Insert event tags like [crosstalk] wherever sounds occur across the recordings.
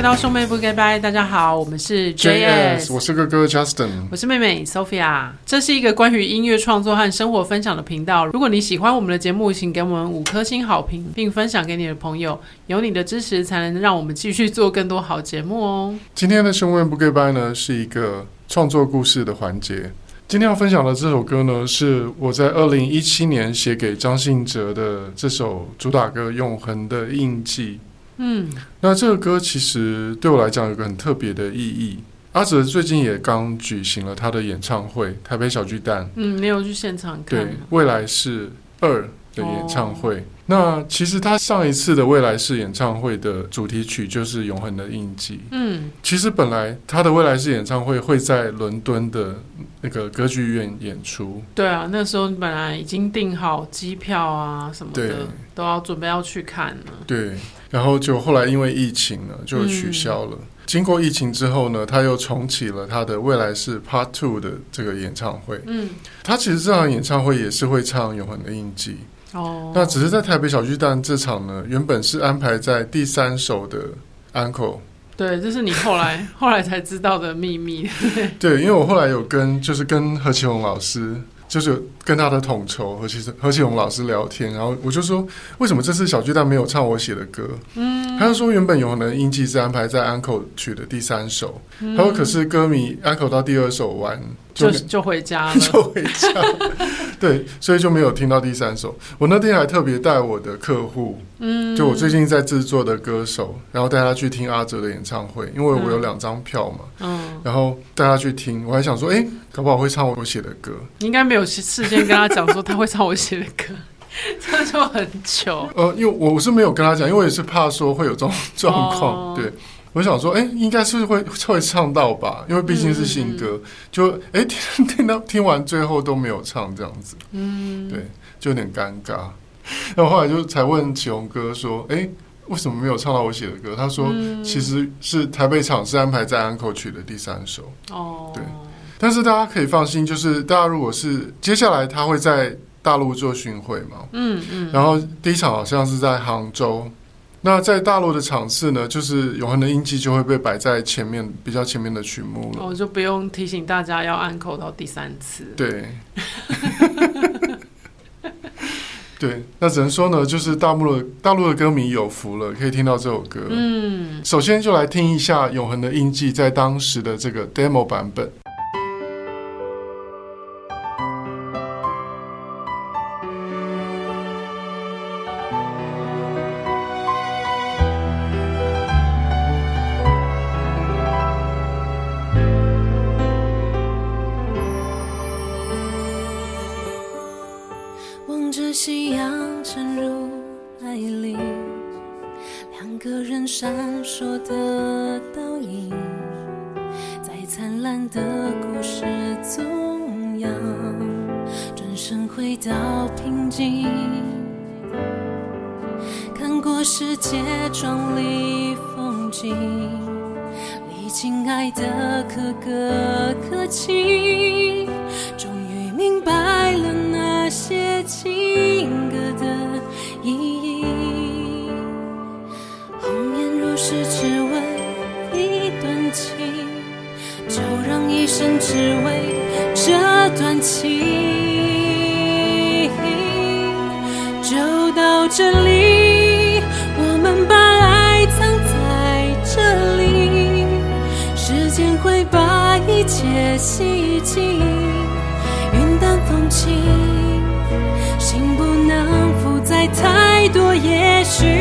回到兄妹不该掰，大家好，我们是 JS，我是哥哥 Justin，我是妹妹 Sophia。这是一个关于音乐创作和生活分享的频道。如果你喜欢我们的节目，请给我们五颗星好评，并分享给你的朋友。有你的支持，才能让我们继续做更多好节目哦。今天的兄妹不该掰呢，是一个创作故事的环节。今天要分享的这首歌呢，是我在二零一七年写给张信哲的这首主打歌《永恒的印记》。嗯，那这个歌其实对我来讲有个很特别的意义。阿哲最近也刚举行了他的演唱会，台北小巨蛋。嗯，没有去现场看？对，未来是二的演唱会。哦那其实他上一次的未来式演唱会的主题曲就是《永恒的印记》。嗯，其实本来他的未来式演唱会会在伦敦的那个歌剧院演出。对啊，那时候本来已经订好机票啊什么的，都要准备要去看了。对，然后就后来因为疫情呢，就取消了。嗯、经过疫情之后呢，他又重启了他的未来式 Part Two 的这个演唱会。嗯，他其实这场演唱会也是会唱《永恒的印记》。哦，那只是在台北小巨蛋这场呢，原本是安排在第三首的 Encore。[laughs] 对，这是你后来 [laughs] 后来才知道的秘密。[laughs] 对，因为我后来有跟就是跟何启宏老师。就是跟他的统筹何启何启宏老师聊天，然后我就说，为什么这次小巨蛋没有唱我写的歌？嗯，他就说原本永恒的印记是安排在 uncle 曲的第三首，嗯、他说可是歌迷 uncle 到第二首完就就，就回家了，就回家，对，所以就没有听到第三首。我那天还特别带我的客户，嗯，就我最近在制作的歌手，然后带他去听阿哲的演唱会，因为我有两张票嘛，嗯，然后带他去听，我还想说，哎、欸。搞不好会唱我写的歌，你应该没有事先跟他讲说他会唱我写的歌，[laughs] 这就很糗。呃，因为我是没有跟他讲，因为我也是怕说会有这种状况。Oh. 对，我想说，哎、欸，应该是会 [laughs] 会唱到吧，因为毕竟是新歌，嗯、就哎、欸、听听到听完最后都没有唱这样子，嗯，对，就有点尴尬。[laughs] 然后后来就才问启宏哥说，哎、欸，为什么没有唱到我写的歌？他说，嗯、其实是台北场是安排在安口曲的第三首。哦，oh. 对。但是大家可以放心，就是大家如果是接下来他会在大陆做巡回嘛，嗯嗯，然后第一场好像是在杭州，那在大陆的场次呢，就是《永恒的印记》就会被摆在前面比较前面的曲目了，哦，就不用提醒大家要按扣到第三次，对，[laughs] 对，那只能说呢，就是大陆的大陆的歌迷有福了，可以听到这首歌，嗯，首先就来听一下《永恒的印记》在当时的这个 demo 版本。着夕阳沉入海里，两个人闪烁的倒影，在灿烂的故事中央，转身回到平静。看过世界壮丽风景，历经爱的可歌可泣，终于明白了写情歌的意义红颜如是只为一段情就让一生只为这段情就到这里我们把爱藏在这里时间会把一切洗净云淡风轻。也许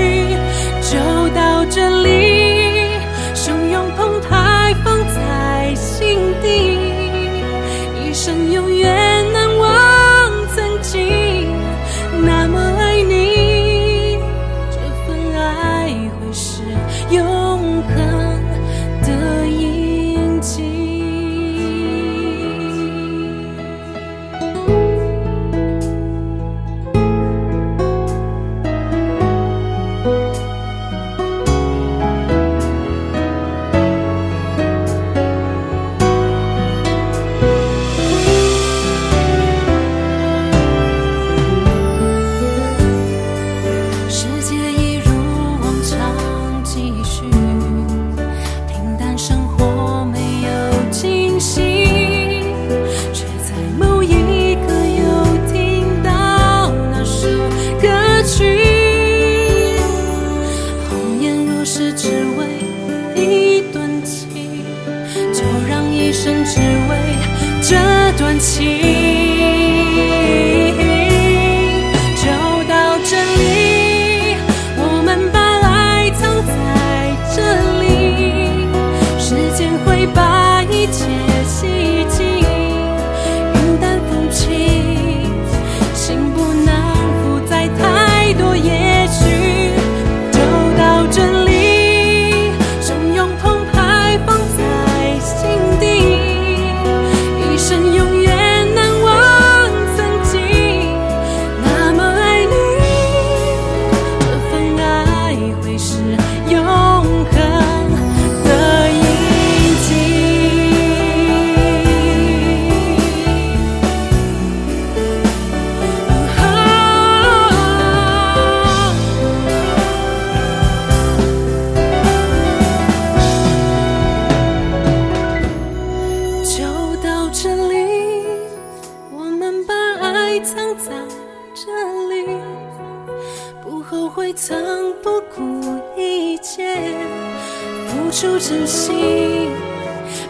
付出真心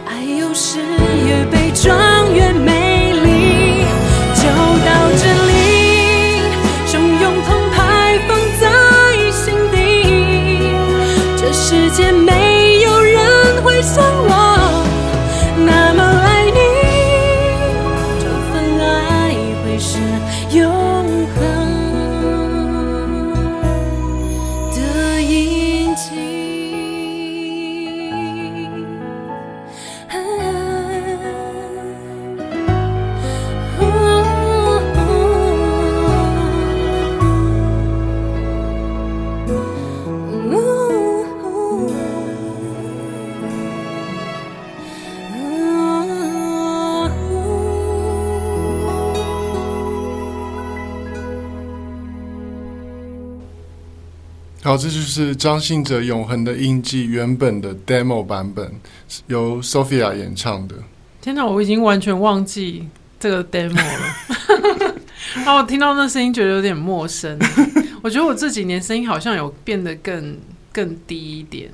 爱有时也被抓好，这就是张信哲《永恒的印记》原本的 demo 版本，由 Sophia 演唱的。天哪，我已经完全忘记这个 demo 了。[laughs] 然后我听到那声音，觉得有点陌生。我觉得我这几年声音好像有变得更更低一点。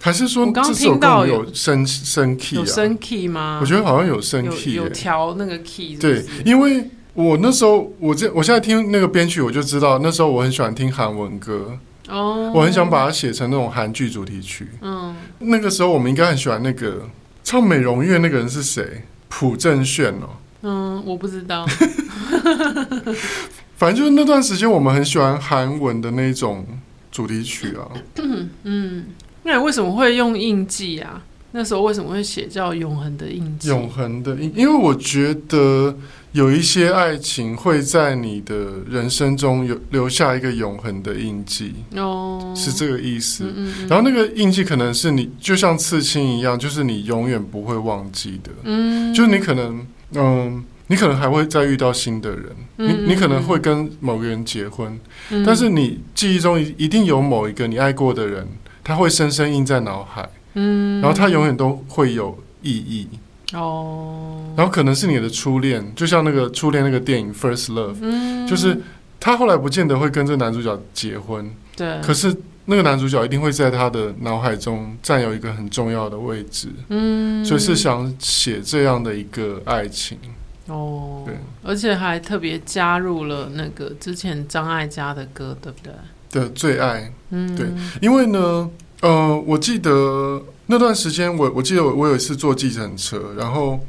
还是说，我刚刚听到有升升 key，有升 key 吗？我觉得好像有升 key，有调那个 key 是是。对，因为我那时候，我这我现在听那个编曲，我就知道那时候我很喜欢听韩文歌。哦，oh, 我很想把它写成那种韩剧主题曲。嗯，那个时候我们应该很喜欢那个唱《美容院》那个人是谁？朴正炫哦。嗯，我不知道。[laughs] 反正就是那段时间，我们很喜欢韩文的那种主题曲啊。嗯，那你为什么会用印记啊？那时候为什么会写叫《永恒的印记》？永恒的印，因为我觉得。有一些爱情会在你的人生中有留下一个永恒的印记，哦，是这个意思。嗯嗯，然后那个印记可能是你就像刺青一样，就是你永远不会忘记的。嗯，就是你可能，嗯，你可能还会再遇到新的人，你你可能会跟某个人结婚，嗯，但是你记忆中一定有某一个你爱过的人，他会深深印在脑海。嗯，然后他永远都会有意义。哦，然后可能是你的初恋，就像那个初恋那个电影《First Love》，嗯，就是他后来不见得会跟这个男主角结婚，对，可是那个男主角一定会在他的脑海中占有一个很重要的位置，嗯，所以是想写这样的一个爱情，哦，对，而且还特别加入了那个之前张艾嘉的歌，对不对？的最爱，嗯，对，因为呢，呃，我记得。那段时间，我我记得我我有一次坐计程车，然后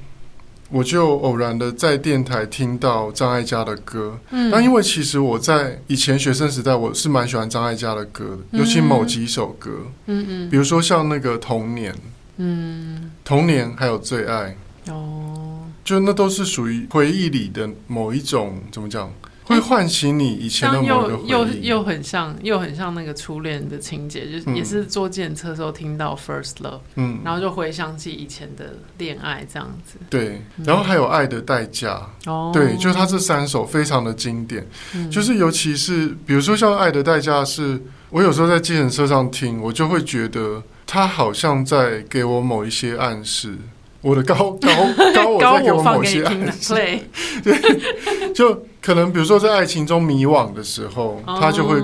我就偶然的在电台听到张艾嘉的歌。嗯，那因为其实我在以前学生时代，我是蛮喜欢张艾嘉的歌的，嗯、尤其某几首歌。嗯嗯，比如说像那个《童年》，嗯，《童年》还有《最爱》。哦，就那都是属于回忆里的某一种，怎么讲？会唤醒你以前的某个回忆，又又又很像，又很像那个初恋的情节，就是也是坐计程车的时候听到 First Love，嗯，然后就回想起以前的恋爱这样子。对，然后还有爱的代价，哦，对，就是他这三首非常的经典，嗯，就是尤其是比如说像爱的代价，是我有时候在计程车上听，我就会觉得他好像在给我某一些暗示。我的高高高，[laughs] 我在给我某些暗示，[laughs] 对，就可能比如说在爱情中迷惘的时候，他就会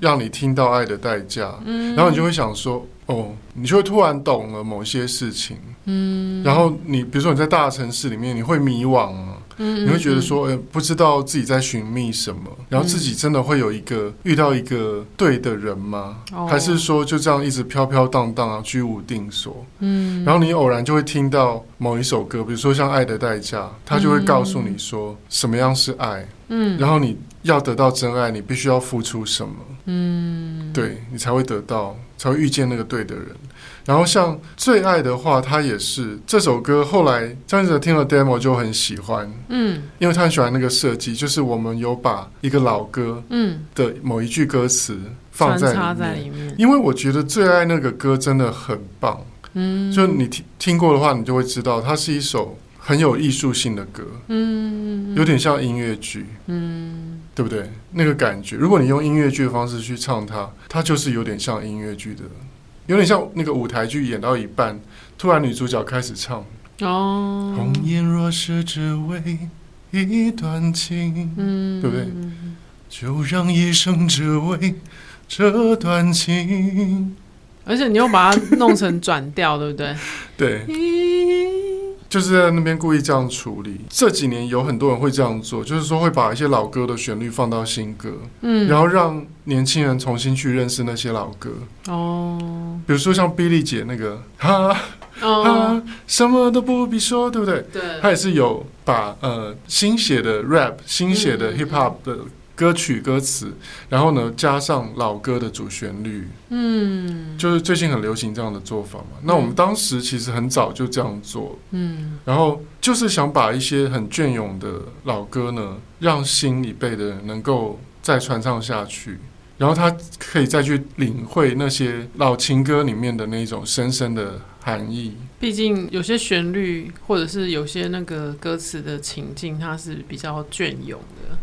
让你听到爱的代价，然后你就会想说，哦，你就会突然懂了某些事情，嗯，然后你比如说你在大城市里面，你会迷惘啊。嗯，你会觉得说，呃，不知道自己在寻觅什么，然后自己真的会有一个遇到一个对的人吗？还是说就这样一直飘飘荡荡啊，居无定所？嗯，然后你偶然就会听到某一首歌，比如说像《爱的代价》，它就会告诉你说什么样是爱。嗯，然后你要得到真爱，你必须要付出什么？嗯，对，你才会得到，才会遇见那个对的人。然后像最爱的话，他也是这首歌。后来张信哲听了 demo 就很喜欢，嗯，因为他很喜欢那个设计，就是我们有把一个老歌，嗯。的某一句歌词放在里面。因为我觉得最爱那个歌真的很棒，嗯，就你听听过的话，你就会知道它是一首很有艺术性的歌，嗯，有点像音乐剧，嗯，对不对？那个感觉，如果你用音乐剧的方式去唱它，它就是有点像音乐剧的。有点像那个舞台剧演到一半，突然女主角开始唱。哦，红颜若是只为一段情，嗯，对不对？就让一生只为这段情。而且你又把它弄成转调，对不对？[laughs] 对。就是在那边故意这样处理。这几年有很多人会这样做，就是说会把一些老歌的旋律放到新歌，嗯，然后让年轻人重新去认识那些老歌。哦，比如说像 Billy 姐那个，[laughs] 哈，哦、哈，什么都不必说，对不对？对，他也是有把呃新写的 rap、新写的 hip hop 的。歌曲歌词，然后呢，加上老歌的主旋律，嗯，就是最近很流行这样的做法嘛。嗯、那我们当时其实很早就这样做，嗯，然后就是想把一些很隽永的老歌呢，让新一辈的人能够再传唱下去，然后他可以再去领会那些老情歌里面的那种深深的含义。毕竟有些旋律或者是有些那个歌词的情境，它是比较隽永的。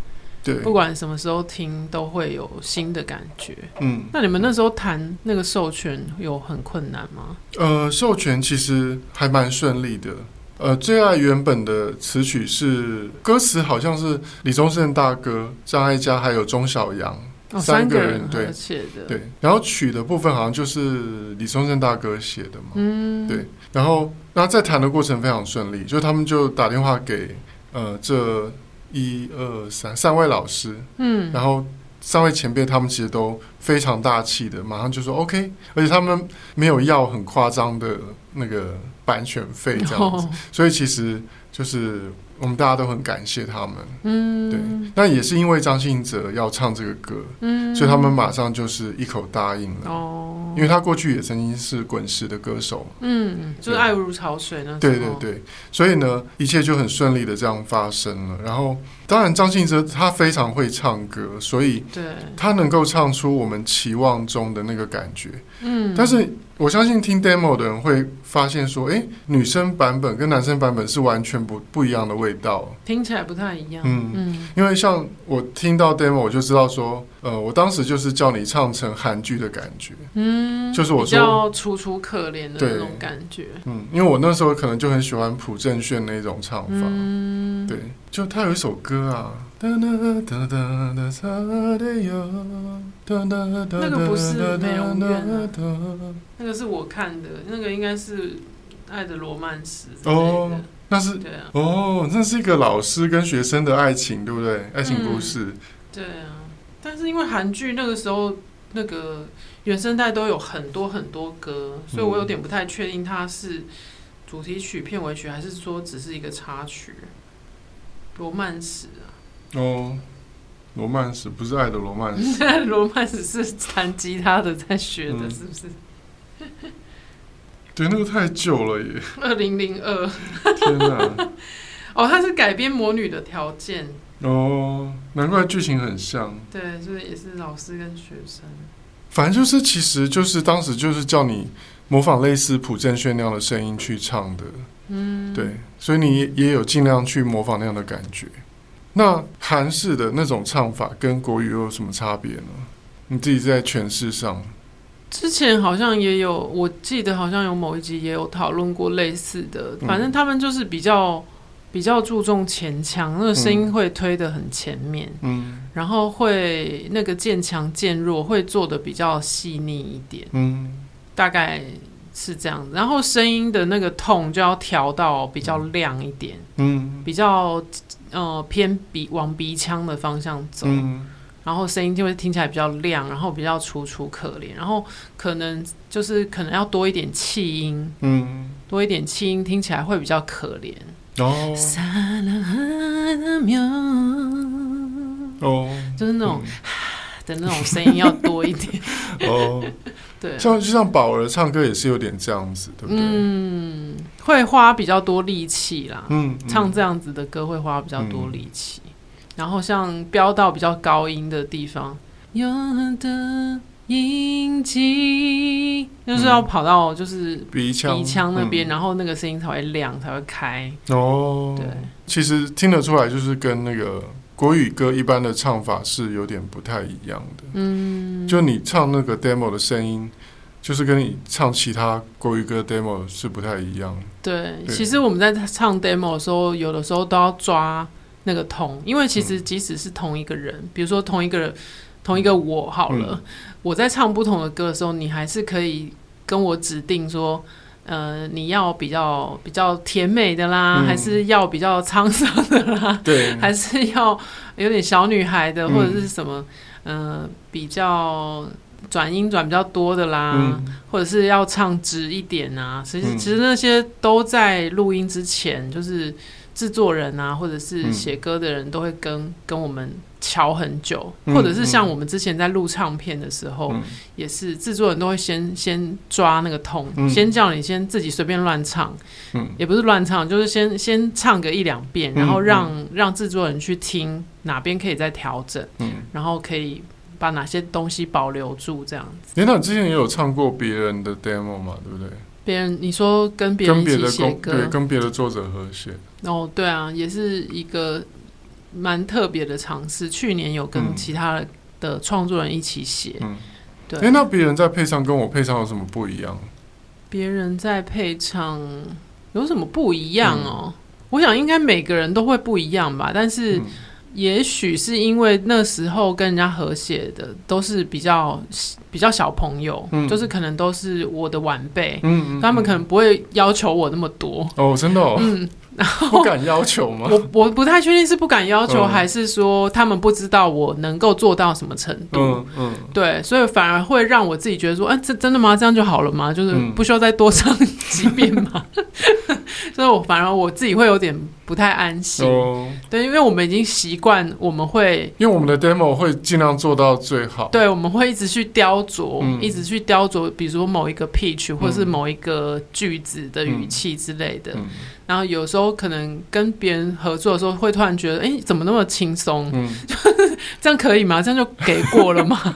对，不管什么时候听都会有新的感觉。嗯，那你们那时候谈那个授权有很困难吗？呃，授权其实还蛮顺利的。呃，最爱原本的词曲是歌词，好像是李宗盛大哥、张艾嘉还有钟小阳、哦、三个人对写的。对，然后曲的部分好像就是李宗盛大哥写的嘛。嗯，对。然后，那在谈的过程非常顺利，就他们就打电话给呃这。一二三，三位老师，嗯，然后三位前辈，他们其实都非常大气的，马上就说 OK，而且他们没有要很夸张的那个版权费这样子，哦、所以其实就是。我们大家都很感谢他们，嗯，对，那也是因为张信哲要唱这个歌，嗯，所以他们马上就是一口答应了，哦，因为他过去也曾经是滚石的歌手，嗯，就是爱如潮水呢，对对对，所以呢，一切就很顺利的这样发生了。然后，当然张信哲他非常会唱歌，所以对，他能够唱出我们期望中的那个感觉，嗯，但是。我相信听 demo 的人会发现说，哎，女生版本跟男生版本是完全不不一样的味道，听起来不太一样。嗯嗯，因为像我听到 demo，我就知道说，呃，我当时就是叫你唱成韩剧的感觉，嗯，就是我说比较楚楚可怜的那种感觉。嗯，因为我那时候可能就很喜欢朴正炫那种唱法，嗯，对，就他有一首歌啊。那个不是美容院，那个是我看的，那个应该是《爱的罗曼史》哦，那是对啊，哦，那是一个老师跟学生的爱情，对不对？爱情故事，对啊。但是因为韩剧那个时候那个原声带都有很多很多歌，所以我有点不太确定它是主题曲、片尾曲，还是说只是一个插曲，《罗曼史》啊。哦，罗曼史不是爱的罗曼史，[laughs] 罗曼史是弹吉他的在学的，是不是？嗯、对，那个太旧了耶。[laughs] 二零零二，天哪！[laughs] 哦，它是改编《魔女的条件》。哦，难怪剧情很像。对，就是也是老师跟学生。反正就是，其实就是当时就是叫你模仿类似朴正炫那样的声音去唱的。嗯，对，所以你也有尽量去模仿那样的感觉。那韩式的那种唱法跟国语又有什么差别呢？你自己在诠释上，之前好像也有，我记得好像有某一集也有讨论过类似的。反正他们就是比较比较注重前腔，那个声音会推得很前面，嗯，然后会那个渐强渐弱会做的比较细腻一点，嗯，大概是这样子。然后声音的那个 tone 就要调到比较亮一点，嗯，比较呃偏鼻往鼻腔的方向走，嗯，然后声音就会听起来比较亮，然后比较楚楚可怜，然后可能就是可能要多一点气音，嗯，多一点气音听起来会比较可怜。哦，哦，就是那种。[sighs] 的那种声音要多一点。[laughs] 哦，[laughs] 对，像就像宝儿唱歌也是有点这样子，对不对？嗯，会花比较多力气啦，嗯，唱这样子的歌会花比较多力气，嗯、然后像飙到比较高音的地方，有的印记，就是要跑到就是鼻腔鼻腔那边，嗯、然后那个声音才会亮，才会开。哦，对，其实听得出来，就是跟那个。国语歌一般的唱法是有点不太一样的，嗯，就你唱那个 demo 的声音，就是跟你唱其他国语歌 demo 是不太一样。对，对其实我们在唱 demo 的时候，有的时候都要抓那个 tone，因为其实即使是同一个人，嗯、比如说同一个人，同一个我好了，嗯、我在唱不同的歌的时候，你还是可以跟我指定说。呃，你要比较比较甜美的啦，嗯、还是要比较沧桑的啦？对，[laughs] 还是要有点小女孩的，嗯、或者是什么？呃，比较转音转比较多的啦，嗯、或者是要唱直一点啊？其实，其实那些都在录音之前，就是制作人啊，或者是写歌的人都会跟跟我们。乔很久，或者是像我们之前在录唱片的时候，嗯、也是制作人都会先先抓那个痛，嗯、先叫你先自己随便乱唱，嗯、也不是乱唱，就是先先唱个一两遍，然后让、嗯、让制作人去听哪边可以再调整，嗯、然后可以把哪些东西保留住，这样子。哎，那你之前也有唱过别人的 demo 嘛？对不对？别人，你说跟别人一起写歌，对，跟别的作者合写。哦，对啊，也是一个。蛮特别的尝试，去年有跟其他的创作人一起写。嗯，对。哎，那别人在配唱跟我配唱有什么不一样？别人在配唱有什么不一样哦？嗯，我想应该每个人都会不一样吧。但是也许是因为那时候跟人家合写的都是比较比较小朋友，嗯，就是可能都是我的晚辈，嗯，嗯，嗯，他们可能不会要求我那么多。哦，真的哦，嗯。[laughs] 然后不敢要求吗？我我不太确定是不敢要求，还是说他们不知道我能够做到什么程度。嗯嗯，对，所以反而会让我自己觉得说，哎，这真的吗？这样就好了吗？就是不需要再多唱几遍吗？所以我反而我自己会有点不太安心。对，因为我们已经习惯，我们会因为我们的 demo 会尽量做到最好。对，我们会一直去雕琢，一直去雕琢，比如说某一个 pitch 或是某一个句子的语气之类的。然后有时候可能跟别人合作的时候，会突然觉得，哎，怎么那么轻松？嗯，[laughs] 这样可以吗？这样就给过了吗？[laughs]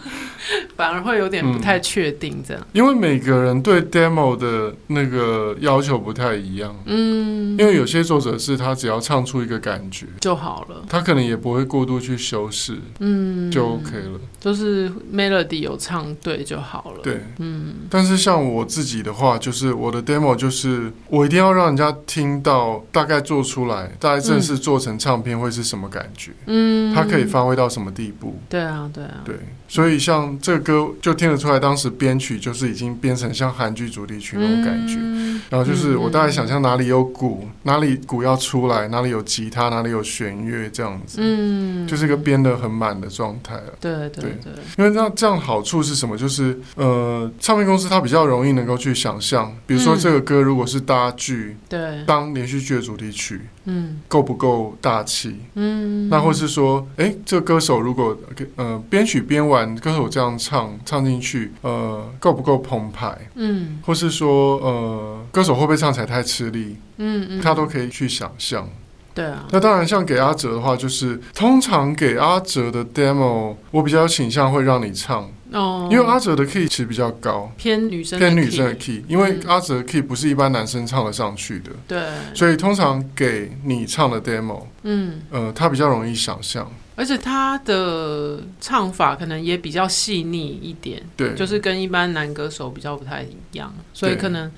反而会有点不太确定，这样、嗯。因为每个人对 demo 的那个要求不太一样。嗯。因为有些作者是他只要唱出一个感觉就好了，他可能也不会过度去修饰，嗯，就 OK 了。就是 melody 有唱对就好了。对，嗯。但是像我自己的话，就是我的 demo 就是我一定要让人家听到大概做出来，大概正式做成唱片会是什么感觉？嗯。他可以发挥到什么地步？对啊，对啊。对，所以像。这个歌就听得出来，当时编曲就是已经编成像韩剧主题曲那种感觉。嗯、然后就是我大概想象哪里有鼓，嗯、哪里鼓要出来，哪里有吉他，哪里有弦乐这样子。嗯，就是一个编的很满的状态了。对对对，对，因为这样这样好处是什么？就是呃，唱片公司它比较容易能够去想象，比如说这个歌如果是搭剧，对、嗯，当连续剧的主题曲，嗯，够不够大气？嗯，那或是说，哎，这个歌手如果呃编曲编完，歌手这样。唱唱进去，呃，够不够澎湃？嗯，或是说，呃，歌手会不会唱起来太吃力？嗯嗯，他都可以去想象。对啊，那当然，像给阿哲的话，就是通常给阿哲的 demo，我比较倾向会让你唱哦，因为阿哲的 key 其实比较高，偏女生偏女生的 key，因为阿哲的 key 不是一般男生唱得上去的。对，所以通常给你唱的 demo，嗯，呃，他比较容易想象。而且他的唱法可能也比较细腻一点，对，就是跟一般男歌手比较不太一样，所以可能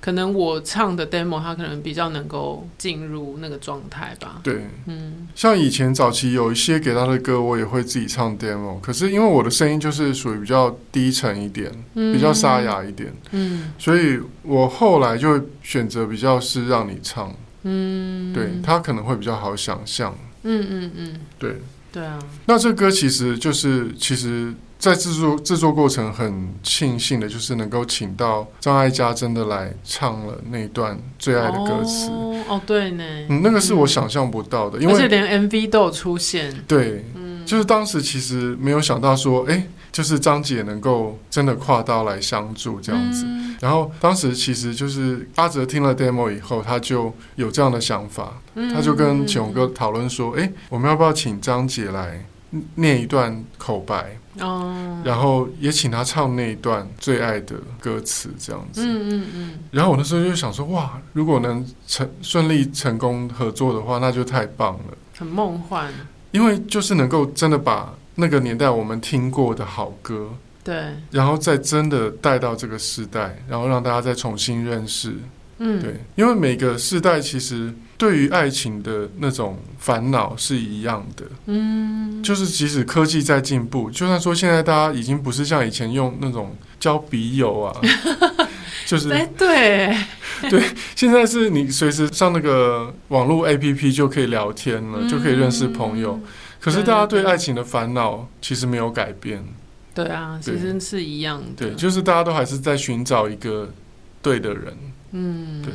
可能我唱的 demo 他可能比较能够进入那个状态吧。对，嗯，像以前早期有一些给他的歌，我也会自己唱 demo，可是因为我的声音就是属于比较低沉一点，嗯、比较沙哑一点，嗯，所以我后来就选择比较是让你唱，嗯，对，他可能会比较好想象，嗯嗯嗯，对。对啊，那这歌其实就是，其实，在制作制作过程很庆幸的，就是能够请到张艾嘉真的来唱了那段最爱的歌词。哦，哦，对呢，嗯，那个是我想象不到的，嗯、因为而且连 MV 都有出现。对，嗯，就是当时其实没有想到说，哎。就是张姐能够真的跨刀来相助这样子，嗯、然后当时其实就是阿哲听了 demo 以后，他就有这样的想法，嗯、他就跟启宏哥讨论说：“哎、嗯，我们要不要请张姐来念一段口白？哦，然后也请他唱那一段最爱的歌词这样子。嗯嗯嗯。然后我那时候就想说：哇，如果能成顺利成功合作的话，那就太棒了，很梦幻。因为就是能够真的把。那个年代我们听过的好歌，对，然后再真的带到这个时代，然后让大家再重新认识，嗯，对，因为每个世代其实对于爱情的那种烦恼是一样的，嗯，就是即使科技在进步，就算说现在大家已经不是像以前用那种交笔友啊，[laughs] 就是哎对对，现在是你随时上那个网络 APP 就可以聊天了，嗯、就可以认识朋友。可是大家对爱情的烦恼其实没有改变。对啊，其实是一样的。对，就是大家都还是在寻找一个对的人。嗯，对。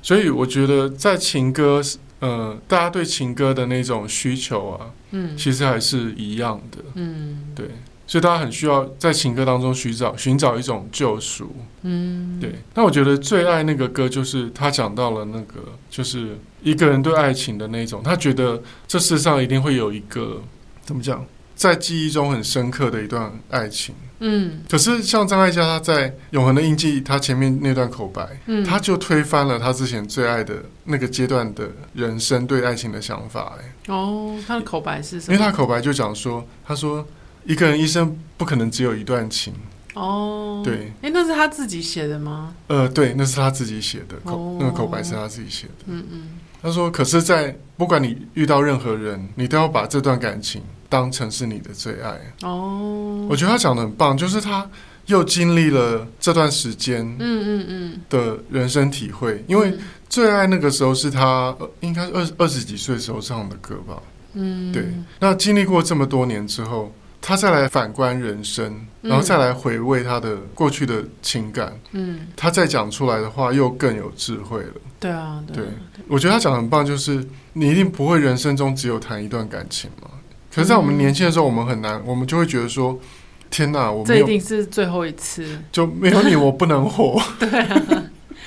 所以我觉得在情歌，呃，大家对情歌的那种需求啊，嗯，其实还是一样的。嗯，对。所以大家很需要在情歌当中寻找寻找一种救赎。嗯，对。那我觉得最爱那个歌，就是他讲到了那个，就是一个人对爱情的那种，他觉得这世上一定会有一个怎么讲，在记忆中很深刻的一段爱情。嗯。可是像张艾嘉，他在《永恒的印记》他前面那段口白，嗯，他就推翻了他之前最爱的那个阶段的人生对爱情的想法。哎，哦，他的口白是什么？因为他口白就讲说，他说。一个人一生不可能只有一段情哦，对，哎，那是他自己写的吗？呃，对，那是他自己写的口，哦、那个口白是他自己写的。嗯嗯，他说：“可是，在不管你遇到任何人，你都要把这段感情当成是你的最爱。”哦，我觉得他讲的很棒，就是他又经历了这段时间，嗯嗯嗯的人生体会，嗯、因为最爱那个时候是他应该是二二十几岁时候唱的歌吧。嗯，对。那经历过这么多年之后。他再来反观人生，然后再来回味他的过去的情感，嗯，他再讲出来的话又更有智慧了。对啊，对，我觉得他讲得很棒，就是你一定不会人生中只有谈一段感情嘛。可是，在我们年轻的时候，我们很难，我们就会觉得说，天哪，我这一定是最后一次，就没有你我不能活。[laughs] 对啊，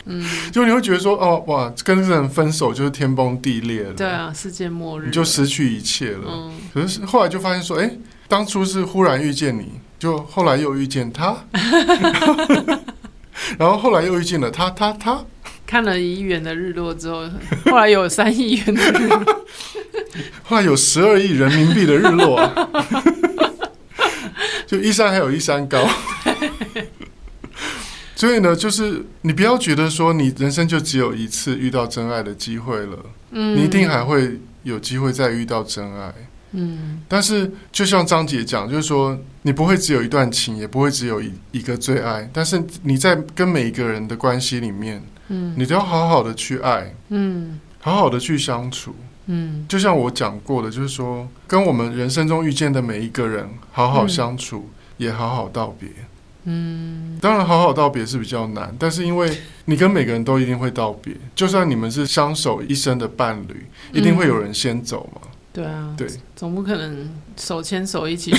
嗯，[laughs] 就你会觉得说，哦哇，跟这人分手就是天崩地裂了。对啊，世界末日，你就失去一切了。嗯，可是后来就发现说，哎。当初是忽然遇见你，就后来又遇见他，[laughs] 然后后来又遇见了他，他，他。看了一亿元的日落之后，后来有三亿元的日落，[laughs] 后来有十二亿人民币的日落啊！[laughs] 就一山还有一山高，所以呢，就是你不要觉得说你人生就只有一次遇到真爱的机会了，嗯，你一定还会有机会再遇到真爱。嗯，但是就像张姐讲，就是说你不会只有一段情，也不会只有一一个最爱。但是你在跟每一个人的关系里面，嗯，你都要好好的去爱，嗯，好好的去相处，嗯。就像我讲过的，就是说跟我们人生中遇见的每一个人好好相处，嗯，也好好道别。嗯，当然好好道别是比较难，但是因为你跟每个人都一定会道别，就算你们是相守一生的伴侣，一定会有人先走嘛。对啊，对，总不可能手牵手一起。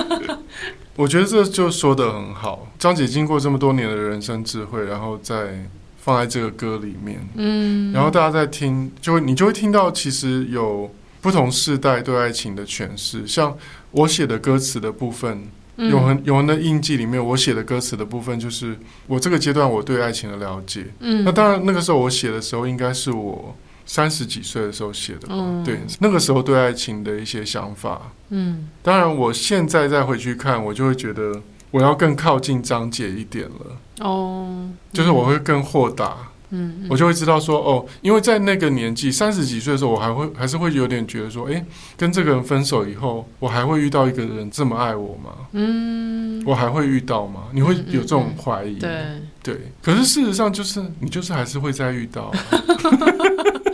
[laughs] 我觉得这就说的很好。张姐经过这么多年的人生智慧，然后再放在这个歌里面，嗯，然后大家在听，就会你就会听到，其实有不同世代对爱情的诠释。像我写的歌词的部分，嗯，永恒永恒的印记里面，我写的歌词的部分，就是我这个阶段我对爱情的了解。嗯，那当然那个时候我写的时候，应该是我。三十几岁的时候写的。嗯，对，那个时候对爱情的一些想法。嗯，当然，我现在再回去看，我就会觉得我要更靠近张姐一点了。哦，就是我会更豁达。嗯，我就会知道说，哦，因为在那个年纪，三十几岁的时候，我还会还是会有点觉得说，哎，跟这个人分手以后，我还会遇到一个人这么爱我吗？嗯，我还会遇到吗？你会有这种怀疑？对对。可是事实上，就是你就是还是会再遇到。[laughs]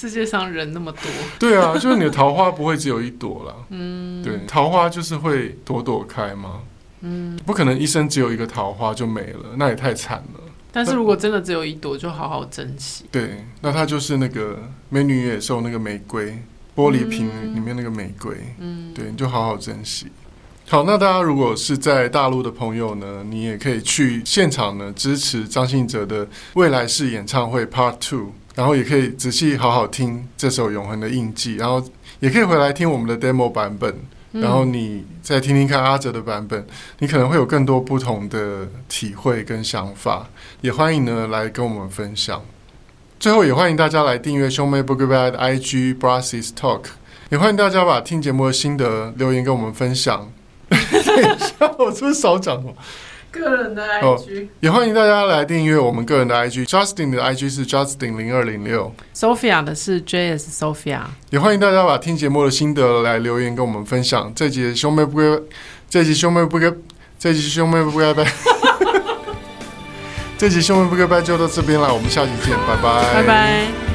世界上人那么多。对啊，就是你的桃花不会只有一朵啦。[laughs] 嗯，对，桃花就是会朵朵开嘛。嗯，不可能一生只有一个桃花就没了，那也太惨了。但是如果真的只有一朵，就好好珍惜。对，那它就是那个美女野兽那个玫瑰玻璃瓶里面那个玫瑰。嗯，对，你就好好珍惜。好，那大家如果是在大陆的朋友呢，你也可以去现场呢支持张信哲的未来式演唱会 Part Two，然后也可以仔细好好听这首《永恒的印记》，然后也可以回来听我们的 Demo 版本。然后你再听听看阿哲的版本，你可能会有更多不同的体会跟想法，也欢迎呢来跟我们分享。最后也欢迎大家来订阅兄妹不告白的 IG Brothers Talk，也欢迎大家把听节目的心得留言跟我们分享。[laughs] 等一下，我是不是少讲了？个人的 IG，、哦、也欢迎大家来订阅我们个人的 IG。Justin 的 IG 是 Justin 零二零六，Sophia 的是 JS Sophia。也欢迎大家把听节目的心得来留言跟我们分享。这集兄妹不该，这集兄妹不该，这集兄妹不该拜，[laughs] 这集兄妹不该拜就到这边了。我们下期见，拜拜，拜拜。